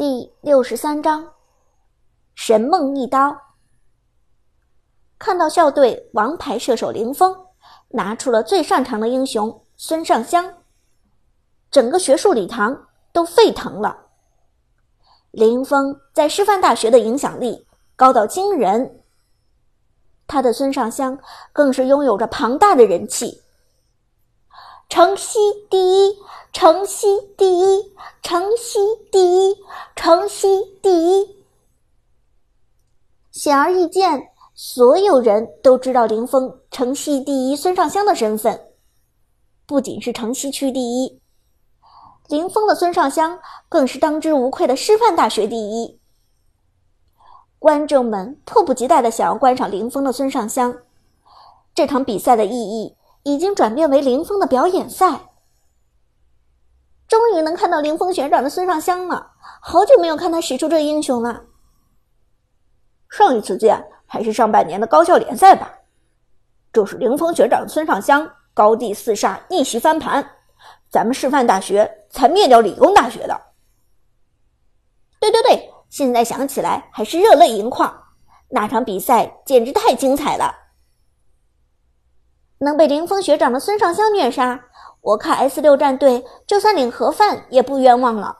第六十三章，神梦一刀。看到校队王牌射手林峰拿出了最擅长的英雄孙尚香，整个学术礼堂都沸腾了。林峰在师范大学的影响力高到惊人，他的孙尚香更是拥有着庞大的人气。城西第一，城西第一，城西第一，城西第一。显而易见，所有人都知道林峰城西第一孙尚香的身份。不仅是城西区第一，林峰的孙尚香更是当之无愧的师范大学第一。观众们迫不及待的想要观赏林峰的孙尚香。这场比赛的意义。已经转变为林峰的表演赛，终于能看到林峰学长的孙尚香了。好久没有看他使出这英雄了。上一次见还是上半年的高校联赛吧。这是林峰学长孙尚香高地四杀逆袭翻盘，咱们师范大学才灭掉理工大学的。对对对，现在想起来还是热泪盈眶，那场比赛简直太精彩了。能被林峰学长的孙尚香虐杀，我看 S 六战队就算领盒饭也不冤枉了。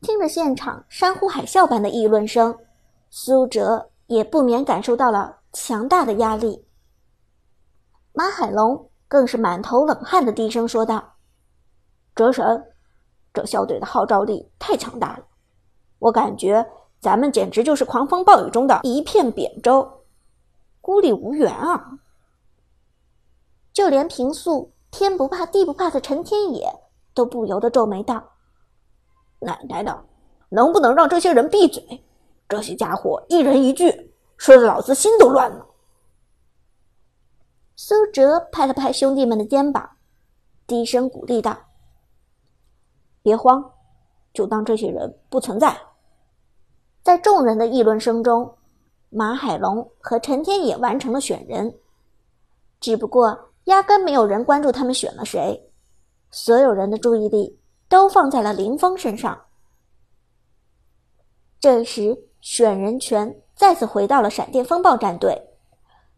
听着现场山呼海啸般的议论声，苏哲也不免感受到了强大的压力。马海龙更是满头冷汗的低声说道：“哲神，这校队的号召力太强大了，我感觉咱们简直就是狂风暴雨中的一片扁舟，孤立无援啊！”就连平素天不怕地不怕的陈天野都不由得皱眉道：“奶奶的，能不能让这些人闭嘴？这些家伙一人一句，说的老子心都乱了。”苏哲拍了拍兄弟们的肩膀，低声鼓励道：“别慌，就当这些人不存在。”在众人的议论声中，马海龙和陈天野完成了选人，只不过。压根没有人关注他们选了谁，所有人的注意力都放在了林峰身上。这时，选人权再次回到了闪电风暴战队，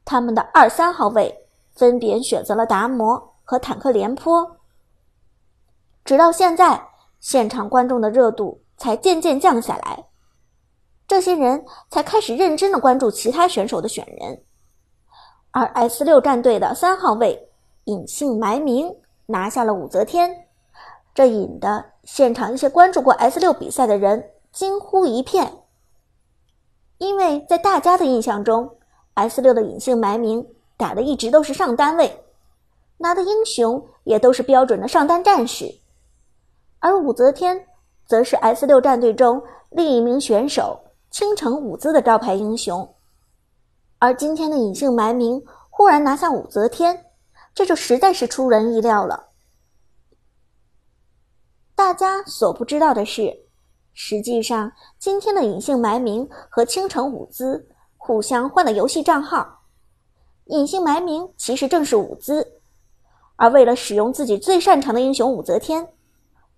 他们的二三号位分别选择了达摩和坦克廉颇。直到现在，现场观众的热度才渐渐降下来，这些人才开始认真的关注其他选手的选人。而 S 六战队的三号位隐姓埋名拿下了武则天，这引得现场一些关注过 S 六比赛的人惊呼一片。因为在大家的印象中，S 六的隐姓埋名打的一直都是上单位，拿的英雄也都是标准的上单战士，而武则天则是 S 六战队中另一名选手倾城舞姿的招牌英雄。而今天的隐姓埋名忽然拿下武则天，这就实在是出人意料了。大家所不知道的是，实际上今天的隐姓埋名和倾城舞姿互相换了游戏账号。隐姓埋名其实正是舞姿，而为了使用自己最擅长的英雄武则天，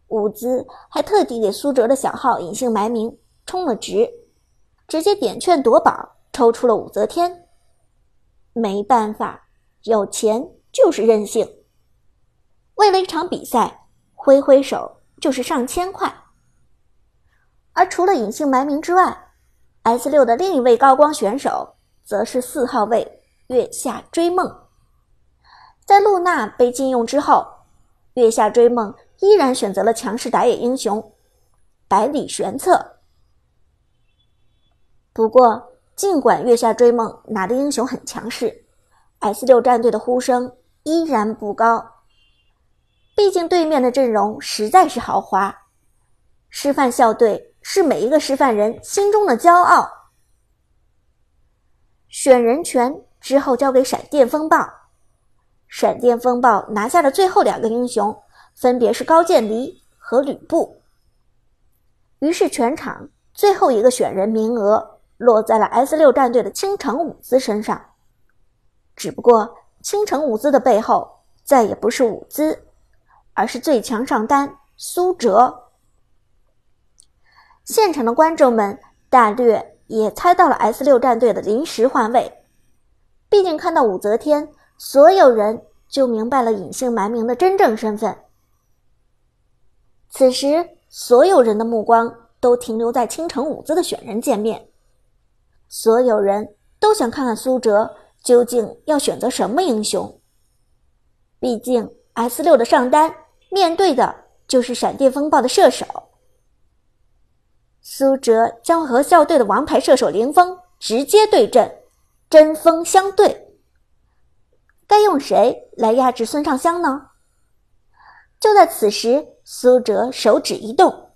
舞姿还特地给苏哲的小号隐姓埋名充了值，直接点券夺宝。抽出了武则天，没办法，有钱就是任性。为了一场比赛，挥挥手就是上千块。而除了隐姓埋名之外，S 六的另一位高光选手则是四号位月下追梦。在露娜被禁用之后，月下追梦依然选择了强势打野英雄百里玄策。不过，尽管月下追梦拿的英雄很强势，S 六战队的呼声依然不高。毕竟对面的阵容实在是豪华，师范校队是每一个师范人心中的骄傲。选人权之后交给闪电风暴，闪电风暴拿下的最后两个英雄分别是高渐离和吕布。于是全场最后一个选人名额。落在了 S 六战队的倾城舞姿身上，只不过倾城舞姿的背后再也不是舞姿，而是最强上单苏哲。现场的观众们大略也猜到了 S 六战队的临时换位。毕竟看到武则天，所有人就明白了隐姓埋名的真正身份。此时，所有人的目光都停留在青城武姿的选人界面，所有人都想看看苏哲究竟要选择什么英雄。毕竟 S 六的上单面对的就是闪电风暴的射手。苏哲将和校队的王牌射手林峰直接对阵，针锋相对。该用谁来压制孙尚香呢？就在此时，苏哲手指一动，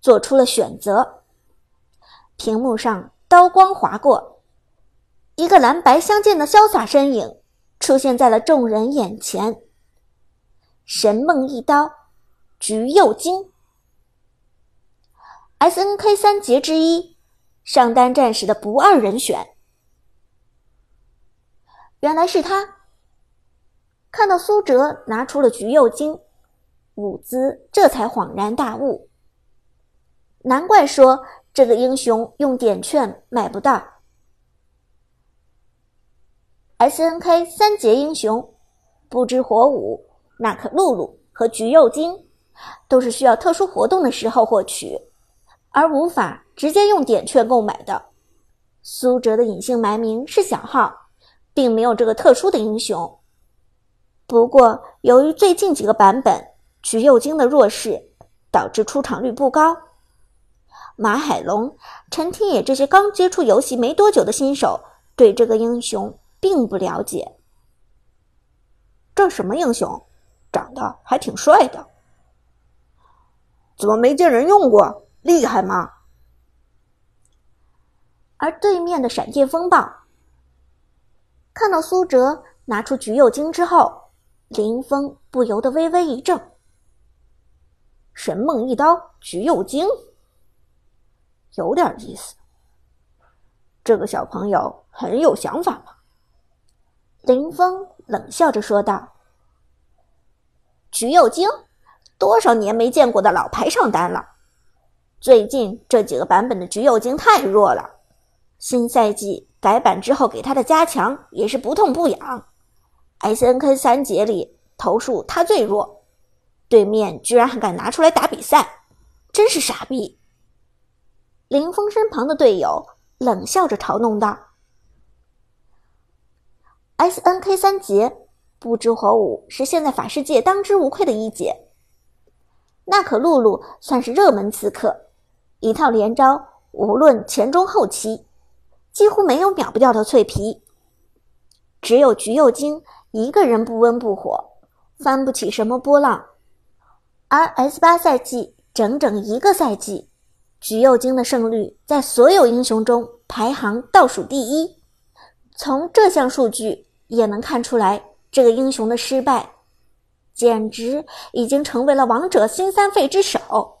做出了选择。屏幕上刀光划过，一个蓝白相间的潇洒身影出现在了众人眼前。神梦一刀，橘右京。S N K 三杰之一，上单战士的不二人选。原来是他。看到苏哲拿出了橘右京，伍兹这才恍然大悟。难怪说这个英雄用点券买不到。S N K 三杰英雄，不知火舞、娜可露露和橘右京，都是需要特殊活动的时候获取。而无法直接用点券购买的，苏哲的隐姓埋名是小号，并没有这个特殊的英雄。不过，由于最近几个版本橘右京的弱势，导致出场率不高。马海龙、陈天野这些刚接触游戏没多久的新手，对这个英雄并不了解。这什么英雄？长得还挺帅的，怎么没见人用过？厉害吗？而对面的闪电风暴看到苏哲拿出橘右京之后，林峰不由得微微一怔。神梦一刀，橘右京，有点意思。这个小朋友很有想法嘛。林峰冷笑着说道：“橘右京，多少年没见过的老牌上单了。”最近这几个版本的橘右京太弱了，新赛季改版之后给他的加强也是不痛不痒。S N K 三节里投数他最弱，对面居然还敢拿出来打比赛，真是傻逼！林峰身旁的队友冷笑着嘲弄道：“S N K 三杰，不知火舞是现在法师界当之无愧的一姐，娜可露露算是热门刺客。”一套连招，无论前中后期，几乎没有秒不掉的脆皮。只有橘右京一个人不温不火，翻不起什么波浪。而 S 八赛季整整一个赛季，橘右京的胜率在所有英雄中排行倒数第一。从这项数据也能看出来，这个英雄的失败，简直已经成为了王者新三废之首。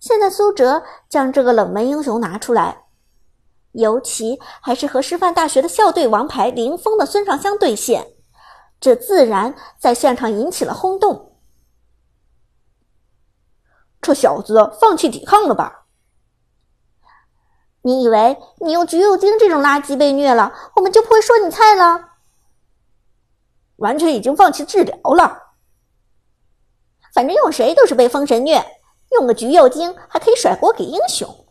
现在苏哲将这个冷门英雄拿出来，尤其还是和师范大学的校队王牌林峰的孙尚香对线，这自然在现场引起了轰动。这小子放弃抵抗了吧？你以为你用橘右京这种垃圾被虐了，我们就不会说你菜了？完全已经放弃治疗了。反正用谁都是被封神虐。用个橘右京还可以甩锅给英雄。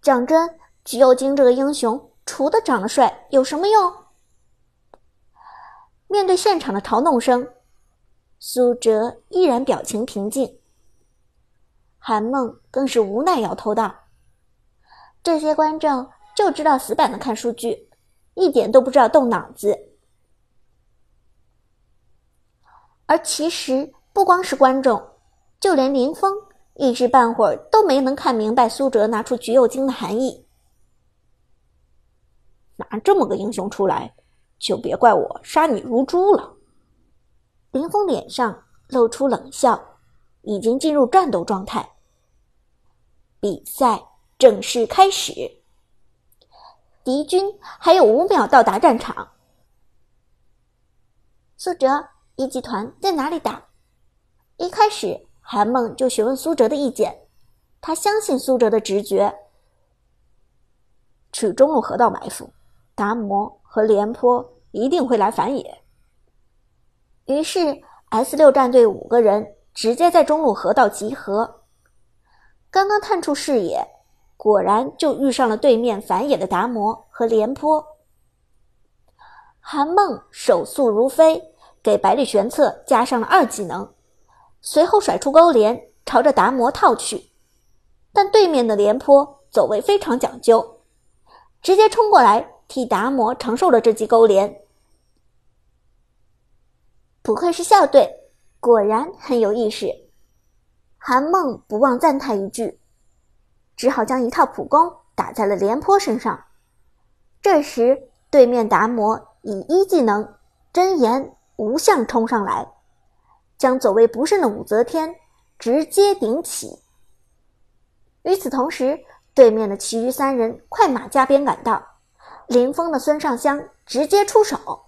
讲真，橘右京这个英雄除了长得帅有什么用？面对现场的嘲弄声，苏哲依然表情平静。韩梦更是无奈摇头道：“这些观众就知道死板的看数据，一点都不知道动脑子。而其实不光是观众。”就连林峰一时半会儿都没能看明白苏哲拿出橘右京的含义。拿这么个英雄出来，就别怪我杀你如猪了。林峰脸上露出冷笑，已经进入战斗状态。比赛正式开始，敌军还有五秒到达战场。苏哲一集团在哪里打？一开始。韩梦就询问苏哲的意见，他相信苏哲的直觉，去中路河道埋伏，达摩和廉颇一定会来反野。于是 S 六战队五个人直接在中路河道集合，刚刚探出视野，果然就遇上了对面反野的达摩和廉颇。韩梦手速如飞，给百里玄策加上了二技能。随后甩出勾连，朝着达摩套去，但对面的廉颇走位非常讲究，直接冲过来替达摩承受了这记勾连。不愧是校队，果然很有意识。韩梦不忘赞叹一句，只好将一套普攻打在了廉颇身上。这时，对面达摩以一技能真言无相冲上来。将走位不慎的武则天直接顶起。与此同时，对面的其余三人快马加鞭赶到，林峰的孙尚香直接出手，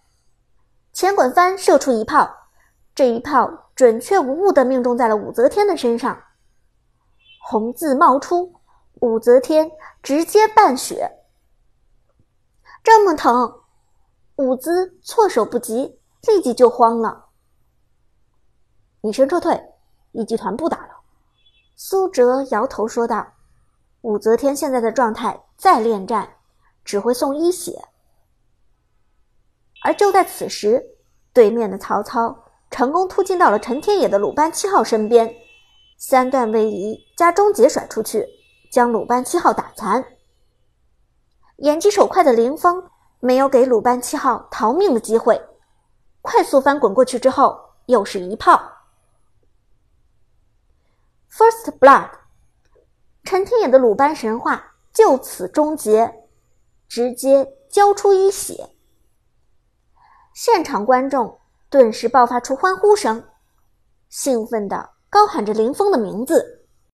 前滚翻射出一炮，这一炮准确无误地命中在了武则天的身上，红字冒出，武则天直接半血。这么疼，武姿措手不及，立即就慌了。你先撤退，一集团不打了。苏哲摇头说道：“武则天现在的状态再恋战，只会送一血。”而就在此时，对面的曹操成功突进到了陈天野的鲁班七号身边，三段位移加终结甩出去，将鲁班七号打残。眼疾手快的林峰没有给鲁班七号逃命的机会，快速翻滚过去之后，又是一炮。First Blood，陈天野的鲁班神话就此终结，直接交出一血。现场观众顿时爆发出欢呼声，兴奋的高喊着林峰的名字。